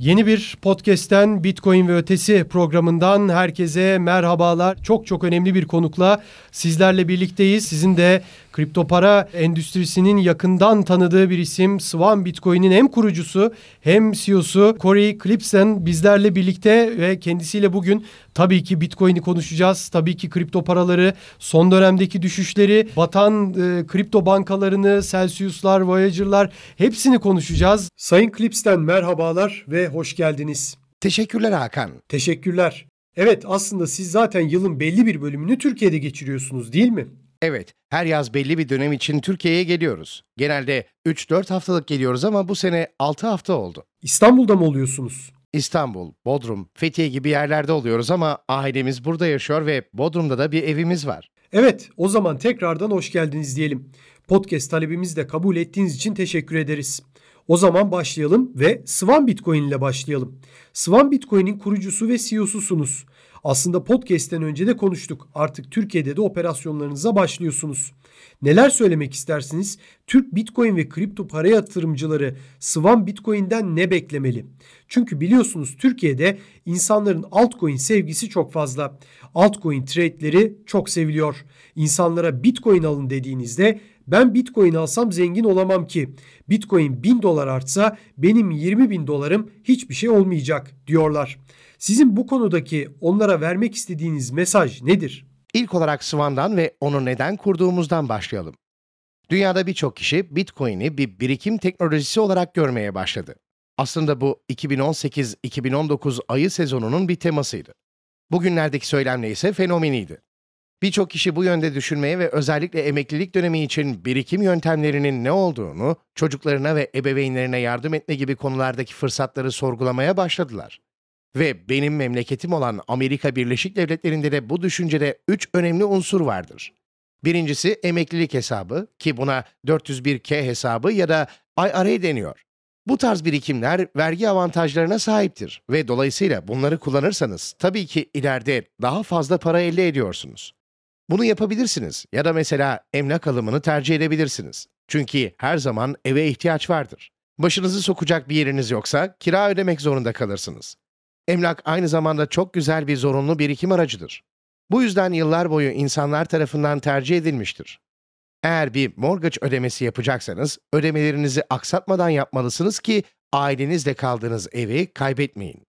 Yeni bir podcast'ten Bitcoin ve Ötesi programından herkese merhabalar. Çok çok önemli bir konukla sizlerle birlikteyiz. Sizin de kripto para endüstrisinin yakından tanıdığı bir isim Swan Bitcoin'in hem kurucusu hem CEO'su Corey Clipson bizlerle birlikte ve kendisiyle bugün tabii ki Bitcoin'i konuşacağız. Tabii ki kripto paraları, son dönemdeki düşüşleri, batan e, kripto bankalarını, Celsius'lar, Voyager'lar hepsini konuşacağız. Sayın Clips'ten merhabalar ve hoş geldiniz. Teşekkürler Hakan. Teşekkürler. Evet aslında siz zaten yılın belli bir bölümünü Türkiye'de geçiriyorsunuz değil mi? Evet, her yaz belli bir dönem için Türkiye'ye geliyoruz. Genelde 3-4 haftalık geliyoruz ama bu sene 6 hafta oldu. İstanbul'da mı oluyorsunuz? İstanbul, Bodrum, Fethiye gibi yerlerde oluyoruz ama ailemiz burada yaşıyor ve Bodrum'da da bir evimiz var. Evet, o zaman tekrardan hoş geldiniz diyelim. Podcast talebimizi de kabul ettiğiniz için teşekkür ederiz. O zaman başlayalım ve Swan Bitcoin ile başlayalım. Swan Bitcoin'in kurucusu ve CEO'susunuz. Aslında podcast'ten önce de konuştuk. Artık Türkiye'de de operasyonlarınıza başlıyorsunuz. Neler söylemek istersiniz? Türk Bitcoin ve kripto para yatırımcıları Swan Bitcoin'den ne beklemeli? Çünkü biliyorsunuz Türkiye'de insanların altcoin sevgisi çok fazla. Altcoin trade'leri çok seviliyor. İnsanlara Bitcoin alın dediğinizde ben Bitcoin alsam zengin olamam ki. Bitcoin 1000 dolar artsa benim 20 bin dolarım hiçbir şey olmayacak diyorlar. Sizin bu konudaki onlara vermek istediğiniz mesaj nedir? İlk olarak Swan'dan ve onu neden kurduğumuzdan başlayalım. Dünyada birçok kişi Bitcoin'i bir birikim teknolojisi olarak görmeye başladı. Aslında bu 2018-2019 ayı sezonunun bir temasıydı. Bugünlerdeki söylemle ise fenomeniydi. Birçok kişi bu yönde düşünmeye ve özellikle emeklilik dönemi için birikim yöntemlerinin ne olduğunu, çocuklarına ve ebeveynlerine yardım etme gibi konulardaki fırsatları sorgulamaya başladılar. Ve benim memleketim olan Amerika Birleşik Devletleri'nde de bu düşüncede üç önemli unsur vardır. Birincisi emeklilik hesabı ki buna 401k hesabı ya da IRA deniyor. Bu tarz birikimler vergi avantajlarına sahiptir ve dolayısıyla bunları kullanırsanız tabii ki ileride daha fazla para elde ediyorsunuz. Bunu yapabilirsiniz ya da mesela emlak alımını tercih edebilirsiniz. Çünkü her zaman eve ihtiyaç vardır. Başınızı sokacak bir yeriniz yoksa kira ödemek zorunda kalırsınız. Emlak aynı zamanda çok güzel bir zorunlu birikim aracıdır. Bu yüzden yıllar boyu insanlar tarafından tercih edilmiştir. Eğer bir mortgage ödemesi yapacaksanız ödemelerinizi aksatmadan yapmalısınız ki ailenizle kaldığınız evi kaybetmeyin.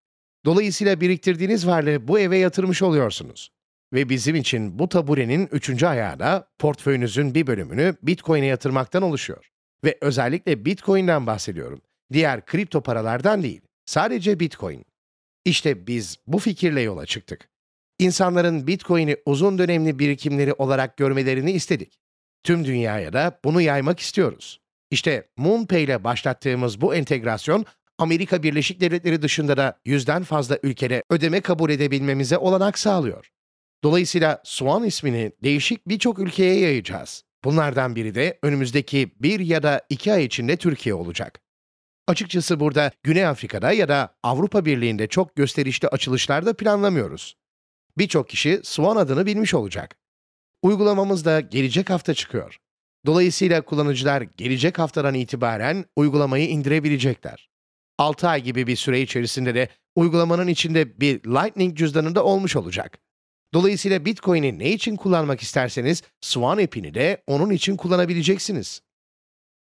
Dolayısıyla biriktirdiğiniz varlığı bu eve yatırmış oluyorsunuz. Ve bizim için bu taburenin üçüncü ayağı da portföyünüzün bir bölümünü Bitcoin'e yatırmaktan oluşuyor. Ve özellikle Bitcoin'den bahsediyorum. Diğer kripto paralardan değil. Sadece Bitcoin. İşte biz bu fikirle yola çıktık. İnsanların Bitcoin'i uzun dönemli birikimleri olarak görmelerini istedik. Tüm dünyaya da bunu yaymak istiyoruz. İşte MoonPay ile başlattığımız bu entegrasyon Amerika Birleşik Devletleri dışında da yüzden fazla ülkede ödeme kabul edebilmemize olanak sağlıyor. Dolayısıyla Swan ismini değişik birçok ülkeye yayacağız. Bunlardan biri de önümüzdeki bir ya da iki ay içinde Türkiye olacak. Açıkçası burada Güney Afrika'da ya da Avrupa Birliği'nde çok gösterişli açılışlar da planlamıyoruz. Birçok kişi Swan adını bilmiş olacak. Uygulamamız da gelecek hafta çıkıyor. Dolayısıyla kullanıcılar gelecek haftadan itibaren uygulamayı indirebilecekler. 6 ay gibi bir süre içerisinde de uygulamanın içinde bir Lightning cüzdanında olmuş olacak. Dolayısıyla Bitcoin'i ne için kullanmak isterseniz Swan app'ini de onun için kullanabileceksiniz.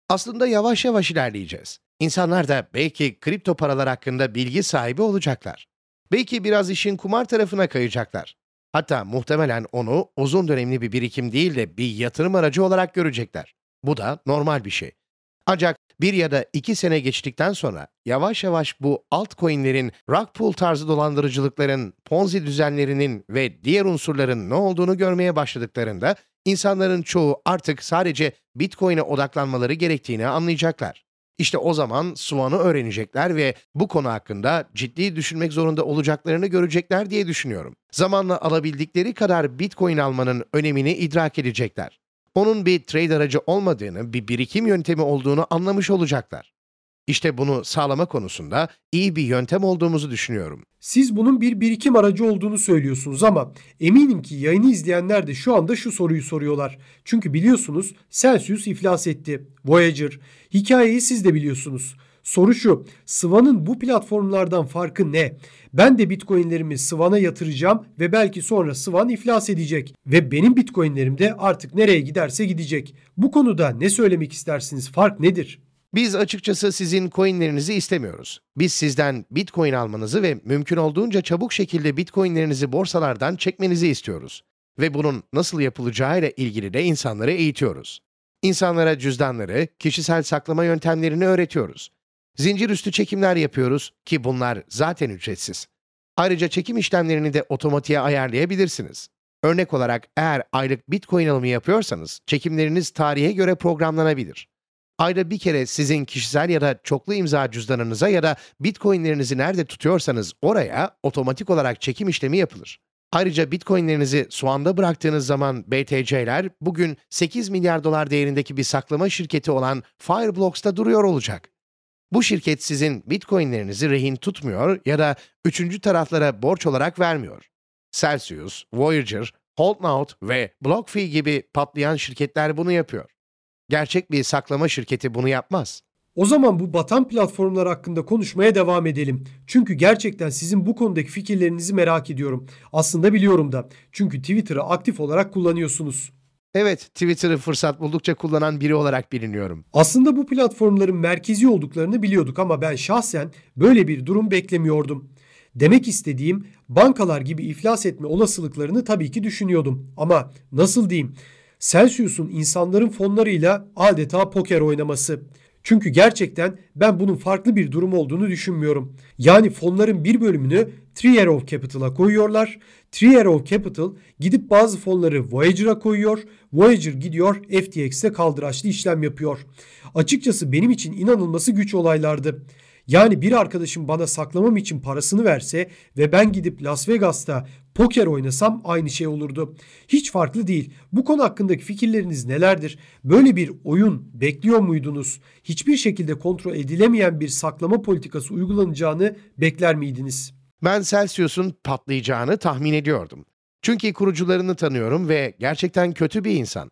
Aslında yavaş yavaş ilerleyeceğiz. İnsanlar da belki kripto paralar hakkında bilgi sahibi olacaklar. Belki biraz işin kumar tarafına kayacaklar. Hatta muhtemelen onu uzun dönemli bir birikim değil de bir yatırım aracı olarak görecekler. Bu da normal bir şey. Ancak bir ya da iki sene geçtikten sonra yavaş yavaş bu altcoin'lerin, rug pull tarzı dolandırıcılıkların, ponzi düzenlerinin ve diğer unsurların ne olduğunu görmeye başladıklarında insanların çoğu artık sadece Bitcoin'e odaklanmaları gerektiğini anlayacaklar. İşte o zaman Swan'ı öğrenecekler ve bu konu hakkında ciddi düşünmek zorunda olacaklarını görecekler diye düşünüyorum. Zamanla alabildikleri kadar Bitcoin almanın önemini idrak edecekler. Onun bir trade aracı olmadığını, bir birikim yöntemi olduğunu anlamış olacaklar. İşte bunu sağlama konusunda iyi bir yöntem olduğumuzu düşünüyorum. Siz bunun bir birikim aracı olduğunu söylüyorsunuz ama eminim ki yayını izleyenler de şu anda şu soruyu soruyorlar. Çünkü biliyorsunuz Celsius iflas etti. Voyager. Hikayeyi siz de biliyorsunuz. Soru şu, Swan'ın bu platformlardan farkı ne? Ben de bitcoinlerimi Swan'a yatıracağım ve belki sonra Swan iflas edecek. Ve benim bitcoinlerim de artık nereye giderse gidecek. Bu konuda ne söylemek istersiniz? Fark nedir? Biz açıkçası sizin coinlerinizi istemiyoruz. Biz sizden bitcoin almanızı ve mümkün olduğunca çabuk şekilde bitcoinlerinizi borsalardan çekmenizi istiyoruz. Ve bunun nasıl yapılacağı ile ilgili de insanları eğitiyoruz. İnsanlara cüzdanları, kişisel saklama yöntemlerini öğretiyoruz. Zincir üstü çekimler yapıyoruz ki bunlar zaten ücretsiz. Ayrıca çekim işlemlerini de otomatiğe ayarlayabilirsiniz. Örnek olarak eğer aylık Bitcoin alımı yapıyorsanız çekimleriniz tarihe göre programlanabilir. Ayda bir kere sizin kişisel ya da çoklu imza cüzdanınıza ya da Bitcoin'lerinizi nerede tutuyorsanız oraya otomatik olarak çekim işlemi yapılır. Ayrıca Bitcoin'lerinizi Swan'da bıraktığınız zaman BTC'ler bugün 8 milyar dolar değerindeki bir saklama şirketi olan Fireblocks'ta duruyor olacak. Bu şirket sizin Bitcoin'lerinizi rehin tutmuyor ya da üçüncü taraflara borç olarak vermiyor. Celsius, Voyager, Holdnout ve BlockFi gibi patlayan şirketler bunu yapıyor. Gerçek bir saklama şirketi bunu yapmaz. O zaman bu batan platformlar hakkında konuşmaya devam edelim. Çünkü gerçekten sizin bu konudaki fikirlerinizi merak ediyorum. Aslında biliyorum da. Çünkü Twitter'ı aktif olarak kullanıyorsunuz. Evet, Twitter'ı fırsat buldukça kullanan biri olarak biliniyorum. Aslında bu platformların merkezi olduklarını biliyorduk ama ben şahsen böyle bir durum beklemiyordum. Demek istediğim bankalar gibi iflas etme olasılıklarını tabii ki düşünüyordum. Ama nasıl diyeyim? Celsius'un insanların fonlarıyla adeta poker oynaması. Çünkü gerçekten ben bunun farklı bir durum olduğunu düşünmüyorum. Yani fonların bir bölümünü Three Arrow Capital'a koyuyorlar. Three Arrow Capital gidip bazı fonları Voyager'a koyuyor. Voyager gidiyor FTX'te kaldıraçlı işlem yapıyor. Açıkçası benim için inanılması güç olaylardı. Yani bir arkadaşım bana saklamam için parasını verse ve ben gidip Las Vegas'ta poker oynasam aynı şey olurdu. Hiç farklı değil. Bu konu hakkındaki fikirleriniz nelerdir? Böyle bir oyun bekliyor muydunuz? Hiçbir şekilde kontrol edilemeyen bir saklama politikası uygulanacağını bekler miydiniz? Ben Celsius'un patlayacağını tahmin ediyordum. Çünkü kurucularını tanıyorum ve gerçekten kötü bir insan.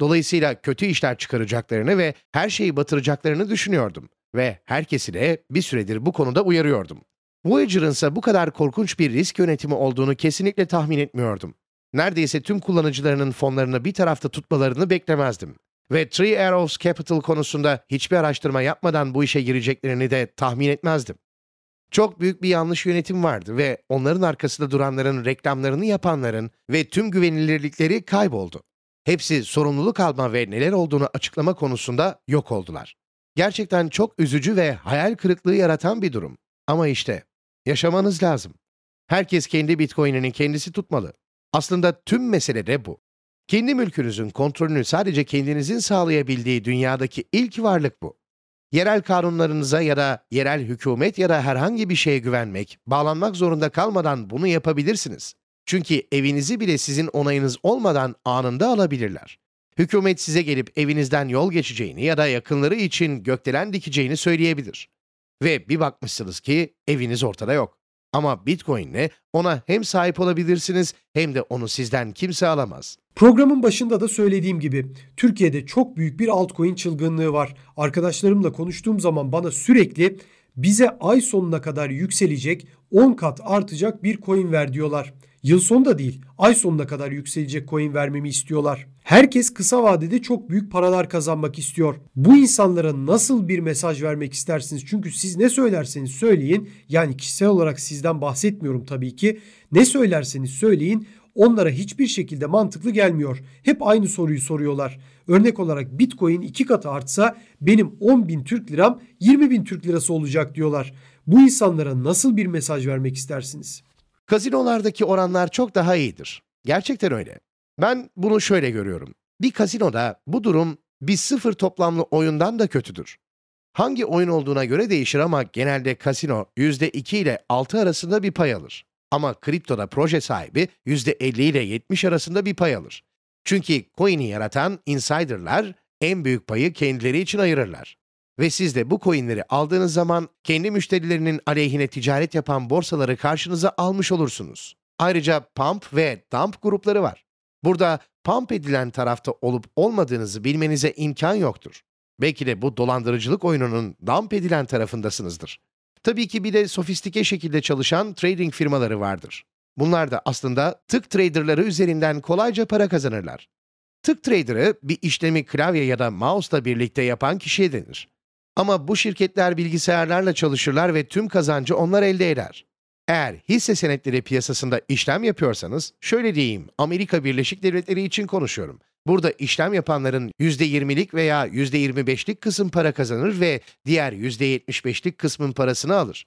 Dolayısıyla kötü işler çıkaracaklarını ve her şeyi batıracaklarını düşünüyordum ve herkesi de bir süredir bu konuda uyarıyordum. Voyager'ın ise bu kadar korkunç bir risk yönetimi olduğunu kesinlikle tahmin etmiyordum. Neredeyse tüm kullanıcılarının fonlarını bir tarafta tutmalarını beklemezdim. Ve Three Arrows Capital konusunda hiçbir araştırma yapmadan bu işe gireceklerini de tahmin etmezdim. Çok büyük bir yanlış yönetim vardı ve onların arkasında duranların reklamlarını yapanların ve tüm güvenilirlikleri kayboldu. Hepsi sorumluluk alma ve neler olduğunu açıklama konusunda yok oldular. Gerçekten çok üzücü ve hayal kırıklığı yaratan bir durum. Ama işte yaşamanız lazım. Herkes kendi Bitcoin'ini kendisi tutmalı. Aslında tüm mesele de bu. Kendi mülkünüzün kontrolünü sadece kendinizin sağlayabildiği dünyadaki ilk varlık bu. Yerel kanunlarınıza ya da yerel hükümet ya da herhangi bir şeye güvenmek, bağlanmak zorunda kalmadan bunu yapabilirsiniz. Çünkü evinizi bile sizin onayınız olmadan anında alabilirler. Hükümet size gelip evinizden yol geçeceğini ya da yakınları için gökdelen dikeceğini söyleyebilir. Ve bir bakmışsınız ki eviniz ortada yok. Ama Bitcoin'le ona hem sahip olabilirsiniz hem de onu sizden kimse alamaz. Programın başında da söylediğim gibi Türkiye'de çok büyük bir altcoin çılgınlığı var. Arkadaşlarımla konuştuğum zaman bana sürekli bize ay sonuna kadar yükselecek 10 kat artacak bir coin ver diyorlar. Yıl sonunda değil, ay sonuna kadar yükselecek coin vermemi istiyorlar. Herkes kısa vadede çok büyük paralar kazanmak istiyor. Bu insanlara nasıl bir mesaj vermek istersiniz? Çünkü siz ne söylerseniz söyleyin, yani kişisel olarak sizden bahsetmiyorum tabii ki. Ne söylerseniz söyleyin, onlara hiçbir şekilde mantıklı gelmiyor. Hep aynı soruyu soruyorlar. Örnek olarak Bitcoin iki katı artsa benim 10 bin Türk liram 20 bin Türk lirası olacak diyorlar. Bu insanlara nasıl bir mesaj vermek istersiniz? Kazinolardaki oranlar çok daha iyidir. Gerçekten öyle. Ben bunu şöyle görüyorum. Bir kazinoda bu durum bir sıfır toplamlı oyundan da kötüdür. Hangi oyun olduğuna göre değişir ama genelde kasino %2 ile 6 arasında bir pay alır. Ama kriptoda proje sahibi %50 ile 70 arasında bir pay alır. Çünkü coin'i yaratan insiderlar en büyük payı kendileri için ayırırlar. Ve siz de bu coinleri aldığınız zaman kendi müşterilerinin aleyhine ticaret yapan borsaları karşınıza almış olursunuz. Ayrıca pump ve dump grupları var. Burada pump edilen tarafta olup olmadığınızı bilmenize imkan yoktur. Belki de bu dolandırıcılık oyununun damp edilen tarafındasınızdır. Tabii ki bir de sofistike şekilde çalışan trading firmaları vardır. Bunlar da aslında tık traderları üzerinden kolayca para kazanırlar. Tık trader'ı bir işlemi klavye ya da mouse'la birlikte yapan kişiye denir. Ama bu şirketler bilgisayarlarla çalışırlar ve tüm kazancı onlar elde eder. Eğer hisse senetleri piyasasında işlem yapıyorsanız, şöyle diyeyim, Amerika Birleşik Devletleri için konuşuyorum. Burada işlem yapanların %20'lik veya %25'lik kısım para kazanır ve diğer %75'lik kısmın parasını alır.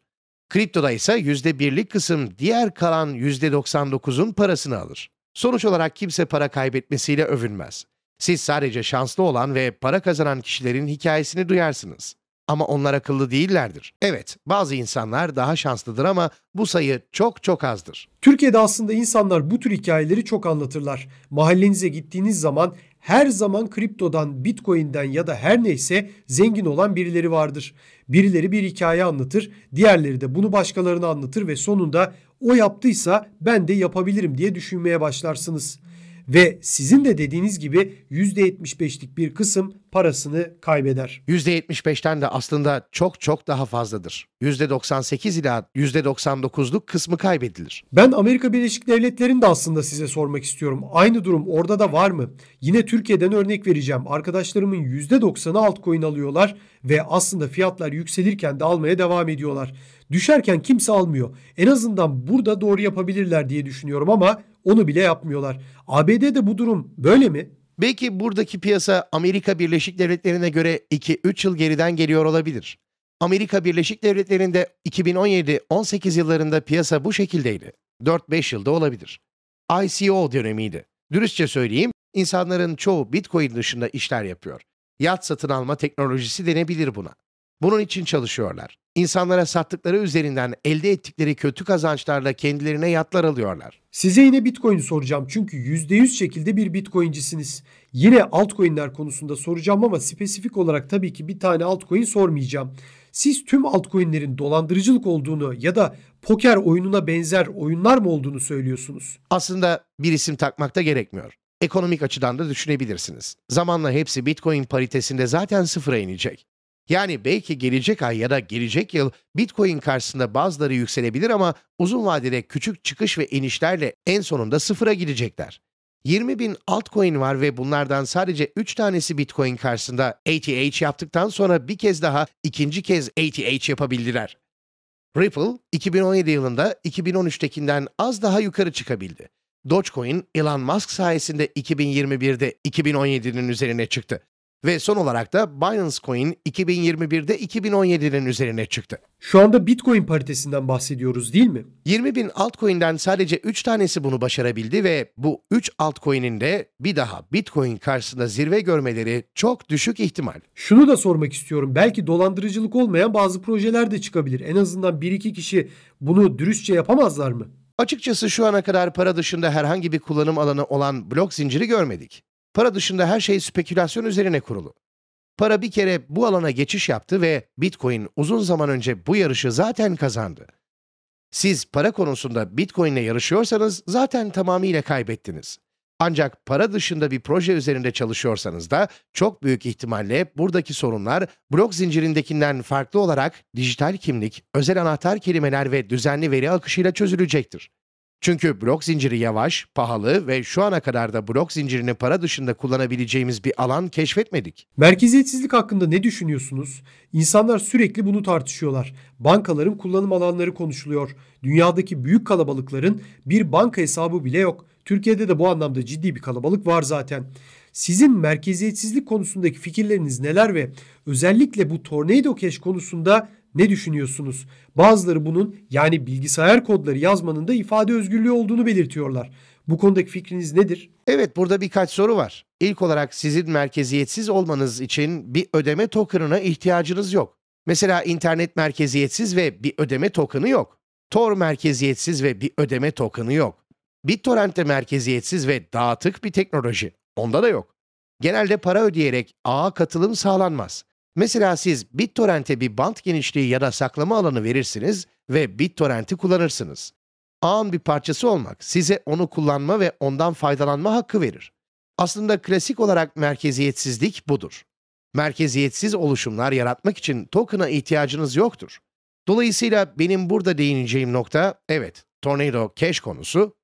Kriptoda ise %1'lik kısım diğer kalan %99'un parasını alır. Sonuç olarak kimse para kaybetmesiyle övünmez. Siz sadece şanslı olan ve para kazanan kişilerin hikayesini duyarsınız. Ama onlar akıllı değillerdir. Evet, bazı insanlar daha şanslıdır ama bu sayı çok çok azdır. Türkiye'de aslında insanlar bu tür hikayeleri çok anlatırlar. Mahallenize gittiğiniz zaman her zaman kriptodan, bitcoin'den ya da her neyse zengin olan birileri vardır. Birileri bir hikaye anlatır, diğerleri de bunu başkalarına anlatır ve sonunda o yaptıysa ben de yapabilirim diye düşünmeye başlarsınız. Ve sizin de dediğiniz gibi %75'lik bir kısım parasını kaybeder. %75'ten de aslında çok çok daha fazladır. %98 ila %99'luk kısmı kaybedilir. Ben Amerika Birleşik Devletleri'ni de aslında size sormak istiyorum. Aynı durum orada da var mı? Yine Türkiye'den örnek vereceğim. Arkadaşlarımın %90'ı altcoin alıyorlar ve aslında fiyatlar yükselirken de almaya devam ediyorlar. Düşerken kimse almıyor. En azından burada doğru yapabilirler diye düşünüyorum ama onu bile yapmıyorlar. ABD'de bu durum böyle mi? Belki buradaki piyasa Amerika Birleşik Devletleri'ne göre 2-3 yıl geriden geliyor olabilir. Amerika Birleşik Devletleri'nde 2017-18 yıllarında piyasa bu şekildeydi. 4-5 yılda olabilir. ICO dönemiydi. Dürüstçe söyleyeyim, insanların çoğu Bitcoin dışında işler yapıyor. Yat satın alma teknolojisi denebilir buna. Bunun için çalışıyorlar. İnsanlara sattıkları üzerinden elde ettikleri kötü kazançlarla kendilerine yatlar alıyorlar. Size yine Bitcoin soracağım çünkü %100 şekilde bir Bitcoin'cisiniz. Yine altcoin'ler konusunda soracağım ama spesifik olarak tabii ki bir tane altcoin sormayacağım. Siz tüm altcoin'lerin dolandırıcılık olduğunu ya da poker oyununa benzer oyunlar mı olduğunu söylüyorsunuz? Aslında bir isim takmakta gerekmiyor. Ekonomik açıdan da düşünebilirsiniz. Zamanla hepsi Bitcoin paritesinde zaten sıfıra inecek. Yani belki gelecek ay ya da gelecek yıl Bitcoin karşısında bazıları yükselebilir ama uzun vadede küçük çıkış ve inişlerle en sonunda sıfıra gidecekler. 20 bin altcoin var ve bunlardan sadece 3 tanesi Bitcoin karşısında ATH yaptıktan sonra bir kez daha ikinci kez ATH yapabildiler. Ripple 2017 yılında 2013'tekinden az daha yukarı çıkabildi. Dogecoin Elon Musk sayesinde 2021'de 2017'nin üzerine çıktı. Ve son olarak da Binance Coin 2021'de 2017'nin üzerine çıktı. Şu anda Bitcoin paritesinden bahsediyoruz değil mi? 20 bin altcoin'den sadece 3 tanesi bunu başarabildi ve bu 3 altcoin'in de bir daha Bitcoin karşısında zirve görmeleri çok düşük ihtimal. Şunu da sormak istiyorum. Belki dolandırıcılık olmayan bazı projeler de çıkabilir. En azından 1-2 kişi bunu dürüstçe yapamazlar mı? Açıkçası şu ana kadar para dışında herhangi bir kullanım alanı olan blok zinciri görmedik. Para dışında her şey spekülasyon üzerine kurulu. Para bir kere bu alana geçiş yaptı ve Bitcoin uzun zaman önce bu yarışı zaten kazandı. Siz para konusunda Bitcoin ile yarışıyorsanız zaten tamamıyla kaybettiniz. Ancak para dışında bir proje üzerinde çalışıyorsanız da çok büyük ihtimalle buradaki sorunlar blok zincirindekinden farklı olarak dijital kimlik, özel anahtar kelimeler ve düzenli veri akışıyla çözülecektir. Çünkü blok zinciri yavaş, pahalı ve şu ana kadar da blok zincirini para dışında kullanabileceğimiz bir alan keşfetmedik. Merkeziyetsizlik hakkında ne düşünüyorsunuz? İnsanlar sürekli bunu tartışıyorlar. Bankaların kullanım alanları konuşuluyor. Dünyadaki büyük kalabalıkların bir banka hesabı bile yok. Türkiye'de de bu anlamda ciddi bir kalabalık var zaten. Sizin merkeziyetsizlik konusundaki fikirleriniz neler ve özellikle bu Tornado Cash konusunda ne düşünüyorsunuz? Bazıları bunun yani bilgisayar kodları yazmanın da ifade özgürlüğü olduğunu belirtiyorlar. Bu konudaki fikriniz nedir? Evet burada birkaç soru var. İlk olarak sizin merkeziyetsiz olmanız için bir ödeme tokenına ihtiyacınız yok. Mesela internet merkeziyetsiz ve bir ödeme tokenı yok. Tor merkeziyetsiz ve bir ödeme tokenı yok. BitTorrent de merkeziyetsiz ve dağıtık bir teknoloji. Onda da yok. Genelde para ödeyerek ağa katılım sağlanmaz. Mesela siz BitTorrent'e bir bant genişliği ya da saklama alanı verirsiniz ve BitTorrent'i kullanırsınız. Ağın bir parçası olmak size onu kullanma ve ondan faydalanma hakkı verir. Aslında klasik olarak merkeziyetsizlik budur. Merkeziyetsiz oluşumlar yaratmak için token'a ihtiyacınız yoktur. Dolayısıyla benim burada değineceğim nokta, evet, Tornado Cash konusu,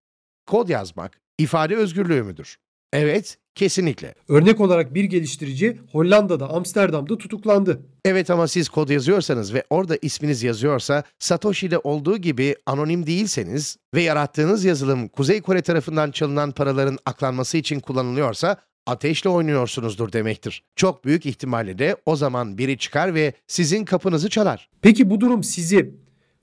kod yazmak, ifade özgürlüğü müdür? Evet, kesinlikle. Örnek olarak bir geliştirici Hollanda'da, Amsterdam'da tutuklandı. Evet ama siz kod yazıyorsanız ve orada isminiz yazıyorsa, Satoshi'de olduğu gibi anonim değilseniz ve yarattığınız yazılım Kuzey Kore tarafından çalınan paraların aklanması için kullanılıyorsa, ateşle oynuyorsunuzdur demektir. Çok büyük ihtimalle de o zaman biri çıkar ve sizin kapınızı çalar. Peki bu durum sizi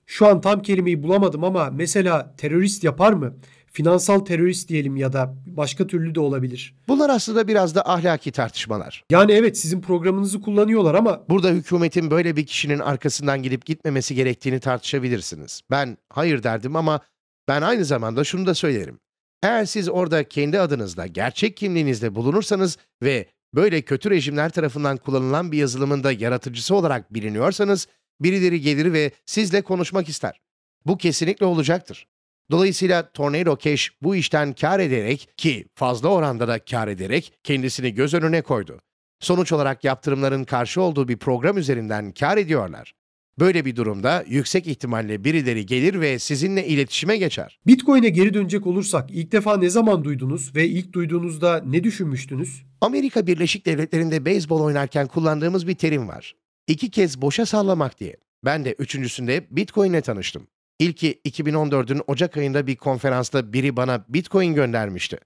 şu an tam kelimeyi bulamadım ama mesela terörist yapar mı? Finansal terörist diyelim ya da başka türlü de olabilir. Bunlar aslında biraz da ahlaki tartışmalar. Yani evet sizin programınızı kullanıyorlar ama Burada hükümetin böyle bir kişinin arkasından gidip gitmemesi gerektiğini tartışabilirsiniz. Ben hayır derdim ama ben aynı zamanda şunu da söylerim. Eğer siz orada kendi adınızda, gerçek kimliğinizde bulunursanız ve böyle kötü rejimler tarafından kullanılan bir yazılımın da yaratıcısı olarak biliniyorsanız, birileri gelir ve sizle konuşmak ister. Bu kesinlikle olacaktır. Dolayısıyla Tornado Cash bu işten kar ederek ki fazla oranda da kar ederek kendisini göz önüne koydu. Sonuç olarak yaptırımların karşı olduğu bir program üzerinden kar ediyorlar. Böyle bir durumda yüksek ihtimalle birileri gelir ve sizinle iletişime geçer. Bitcoin'e geri dönecek olursak ilk defa ne zaman duydunuz ve ilk duyduğunuzda ne düşünmüştünüz? Amerika Birleşik Devletleri'nde beyzbol oynarken kullandığımız bir terim var. İki kez boşa sallamak diye. Ben de üçüncüsünde Bitcoin'le tanıştım. İlki 2014'ün Ocak ayında bir konferansta biri bana Bitcoin göndermişti.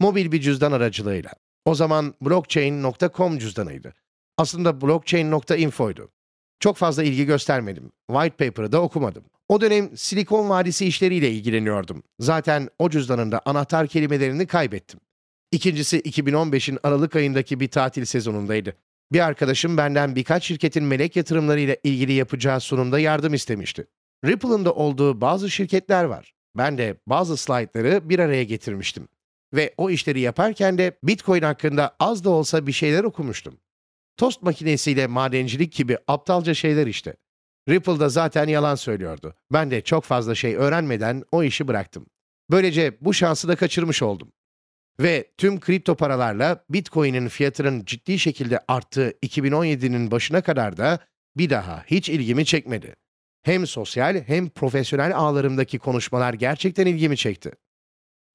Mobil bir cüzdan aracılığıyla. O zaman blockchain.com cüzdanıydı. Aslında blockchain.info'ydu. Çok fazla ilgi göstermedim. White paper'ı da okumadım. O dönem Silikon Vadisi işleriyle ilgileniyordum. Zaten o cüzdanında anahtar kelimelerini kaybettim. İkincisi 2015'in Aralık ayındaki bir tatil sezonundaydı. Bir arkadaşım benden birkaç şirketin melek yatırımlarıyla ilgili yapacağı sunumda yardım istemişti. Ripple'ın da olduğu bazı şirketler var. Ben de bazı slaytları bir araya getirmiştim. Ve o işleri yaparken de Bitcoin hakkında az da olsa bir şeyler okumuştum. Tost makinesiyle madencilik gibi aptalca şeyler işte. Ripple da zaten yalan söylüyordu. Ben de çok fazla şey öğrenmeden o işi bıraktım. Böylece bu şansı da kaçırmış oldum. Ve tüm kripto paralarla Bitcoin'in fiyatının ciddi şekilde arttığı 2017'nin başına kadar da bir daha hiç ilgimi çekmedi. Hem sosyal hem profesyonel ağlarımdaki konuşmalar gerçekten ilgimi çekti.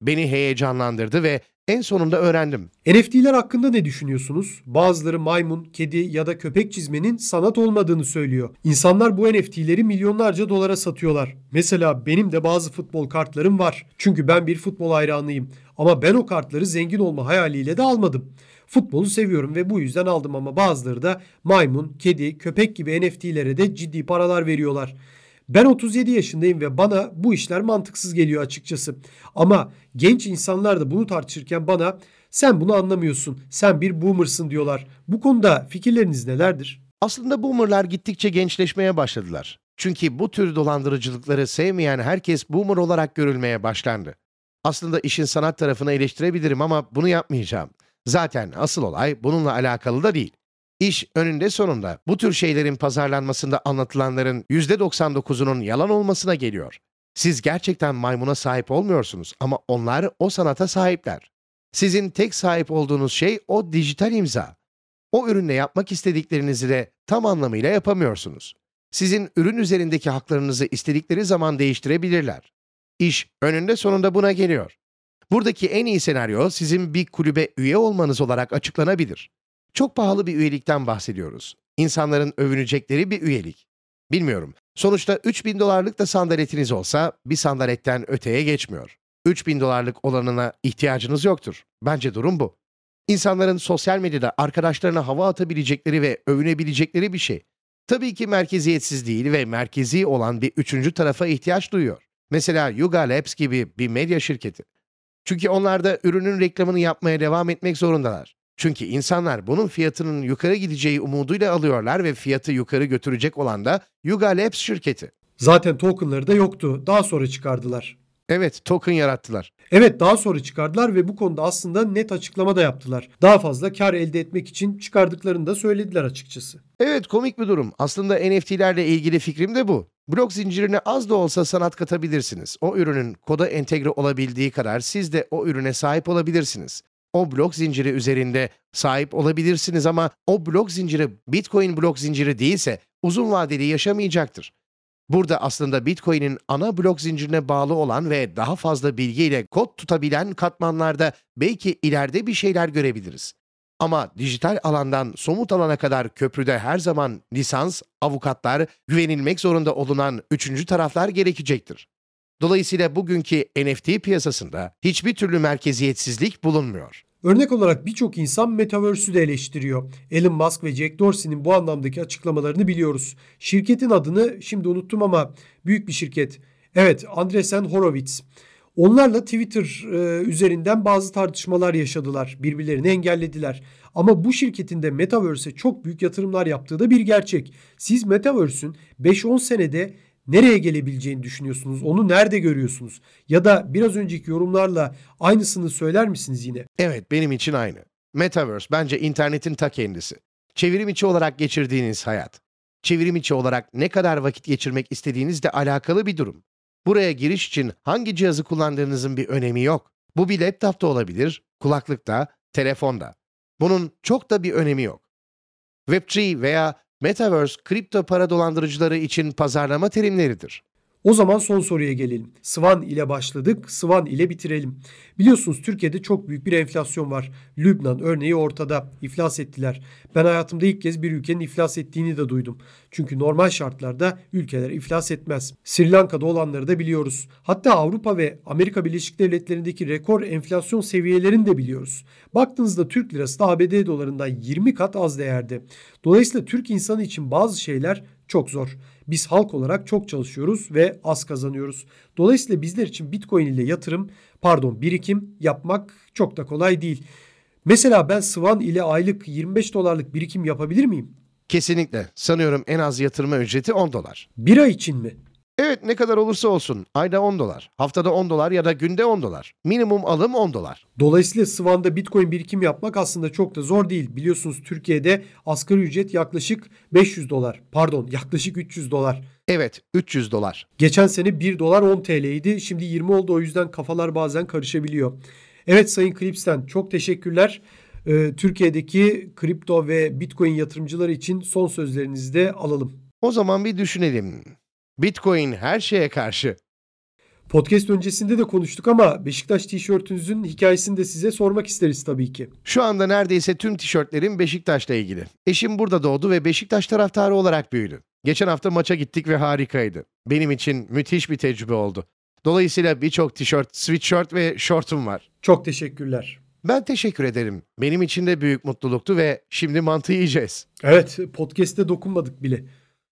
Beni heyecanlandırdı ve en sonunda öğrendim. NFT'ler hakkında ne düşünüyorsunuz? Bazıları maymun, kedi ya da köpek çizmenin sanat olmadığını söylüyor. İnsanlar bu NFT'leri milyonlarca dolara satıyorlar. Mesela benim de bazı futbol kartlarım var. Çünkü ben bir futbol hayranıyım. Ama ben o kartları zengin olma hayaliyle de almadım. Futbolu seviyorum ve bu yüzden aldım ama bazıları da maymun, kedi, köpek gibi NFT'lere de ciddi paralar veriyorlar. Ben 37 yaşındayım ve bana bu işler mantıksız geliyor açıkçası. Ama genç insanlar da bunu tartışırken bana sen bunu anlamıyorsun, sen bir boomersın diyorlar. Bu konuda fikirleriniz nelerdir? Aslında boomerlar gittikçe gençleşmeye başladılar. Çünkü bu tür dolandırıcılıkları sevmeyen herkes boomer olarak görülmeye başlandı. Aslında işin sanat tarafını eleştirebilirim ama bunu yapmayacağım. Zaten asıl olay bununla alakalı da değil. İş önünde sonunda bu tür şeylerin pazarlanmasında anlatılanların %99'unun yalan olmasına geliyor. Siz gerçekten maymuna sahip olmuyorsunuz ama onlar o sanata sahipler. Sizin tek sahip olduğunuz şey o dijital imza. O ürünle yapmak istediklerinizi de tam anlamıyla yapamıyorsunuz. Sizin ürün üzerindeki haklarınızı istedikleri zaman değiştirebilirler. İş önünde sonunda buna geliyor. Buradaki en iyi senaryo sizin bir kulübe üye olmanız olarak açıklanabilir. Çok pahalı bir üyelikten bahsediyoruz. İnsanların övünecekleri bir üyelik. Bilmiyorum. Sonuçta 3000 dolarlık da sandaletiniz olsa bir sandaletten öteye geçmiyor. 3000 dolarlık olanına ihtiyacınız yoktur. Bence durum bu. İnsanların sosyal medyada arkadaşlarına hava atabilecekleri ve övünebilecekleri bir şey. Tabii ki merkeziyetsiz değil ve merkezi olan bir üçüncü tarafa ihtiyaç duyuyor. Mesela Yuga Labs gibi bir medya şirketi. Çünkü onlar da ürünün reklamını yapmaya devam etmek zorundalar. Çünkü insanlar bunun fiyatının yukarı gideceği umuduyla alıyorlar ve fiyatı yukarı götürecek olan da Yuga Labs şirketi. Zaten tokenları da yoktu. Daha sonra çıkardılar. Evet, token yarattılar. Evet daha sonra çıkardılar ve bu konuda aslında net açıklama da yaptılar. Daha fazla kar elde etmek için çıkardıklarını da söylediler açıkçası. Evet, komik bir durum. Aslında NFT'lerle ilgili fikrim de bu. Blok zincirine az da olsa sanat katabilirsiniz. O ürünün koda entegre olabildiği kadar siz de o ürüne sahip olabilirsiniz. o blok zinciri üzerinde sahip olabilirsiniz ama o blok zinciri Bitcoin blok zinciri değilse uzun vadeli yaşamayacaktır. Burada aslında Bitcoin'in ana blok zincirine bağlı olan ve daha fazla bilgiyle kod tutabilen katmanlarda belki ileride bir şeyler görebiliriz. Ama dijital alandan somut alana kadar köprüde her zaman lisans, avukatlar, güvenilmek zorunda olunan üçüncü taraflar gerekecektir. Dolayısıyla bugünkü NFT piyasasında hiçbir türlü merkeziyetsizlik bulunmuyor. Örnek olarak birçok insan Metaverse'ü de eleştiriyor. Elon Musk ve Jack Dorsey'nin bu anlamdaki açıklamalarını biliyoruz. Şirketin adını şimdi unuttum ama büyük bir şirket. Evet, Andresen Horowitz. Onlarla Twitter e, üzerinden bazı tartışmalar yaşadılar. Birbirlerini engellediler. Ama bu şirketin de Metaverse'e çok büyük yatırımlar yaptığı da bir gerçek. Siz Metaverse'ün 5-10 senede nereye gelebileceğini düşünüyorsunuz? Onu nerede görüyorsunuz? Ya da biraz önceki yorumlarla aynısını söyler misiniz yine? Evet, benim için aynı. Metaverse bence internetin ta kendisi. Çevrim içi olarak geçirdiğiniz hayat. Çevrim içi olarak ne kadar vakit geçirmek istediğinizle alakalı bir durum. Buraya giriş için hangi cihazı kullandığınızın bir önemi yok. Bu bir laptopta olabilir, kulaklıkta, telefonda. Bunun çok da bir önemi yok. Web3 veya Metaverse kripto para dolandırıcıları için pazarlama terimleridir. O zaman son soruya gelelim. Swan ile başladık, Swan ile bitirelim. Biliyorsunuz Türkiye'de çok büyük bir enflasyon var. Lübnan örneği ortada. İflas ettiler. Ben hayatımda ilk kez bir ülkenin iflas ettiğini de duydum. Çünkü normal şartlarda ülkeler iflas etmez. Sri Lanka'da olanları da biliyoruz. Hatta Avrupa ve Amerika Birleşik Devletleri'ndeki rekor enflasyon seviyelerini de biliyoruz. Baktığınızda Türk lirası da ABD dolarından 20 kat az değerde. Dolayısıyla Türk insanı için bazı şeyler çok zor. Biz halk olarak çok çalışıyoruz ve az kazanıyoruz. Dolayısıyla bizler için Bitcoin ile yatırım, pardon birikim yapmak çok da kolay değil. Mesela ben Swan ile aylık 25 dolarlık birikim yapabilir miyim? Kesinlikle. Sanıyorum en az yatırma ücreti 10 dolar. Bir ay için mi? Evet ne kadar olursa olsun ayda 10 dolar, haftada 10 dolar ya da günde 10 dolar. Minimum alım 10 dolar. Dolayısıyla Swan'da Bitcoin birikim yapmak aslında çok da zor değil. Biliyorsunuz Türkiye'de asgari ücret yaklaşık 500 dolar. Pardon yaklaşık 300 dolar. Evet 300 dolar. Geçen sene 1 dolar 10 TL'ydi. Şimdi 20 oldu o yüzden kafalar bazen karışabiliyor. Evet Sayın Clips'ten çok teşekkürler. Ee, Türkiye'deki kripto ve Bitcoin yatırımcıları için son sözlerinizi de alalım. O zaman bir düşünelim. Bitcoin her şeye karşı. Podcast öncesinde de konuştuk ama Beşiktaş tişörtünüzün hikayesini de size sormak isteriz tabii ki. Şu anda neredeyse tüm tişörtlerim Beşiktaş'la ilgili. Eşim burada doğdu ve Beşiktaş taraftarı olarak büyüdü. Geçen hafta maça gittik ve harikaydı. Benim için müthiş bir tecrübe oldu. Dolayısıyla birçok tişört, sweatshirt ve şortum var. Çok teşekkürler. Ben teşekkür ederim. Benim için de büyük mutluluktu ve şimdi mantı yiyeceğiz. Evet podcast'te dokunmadık bile.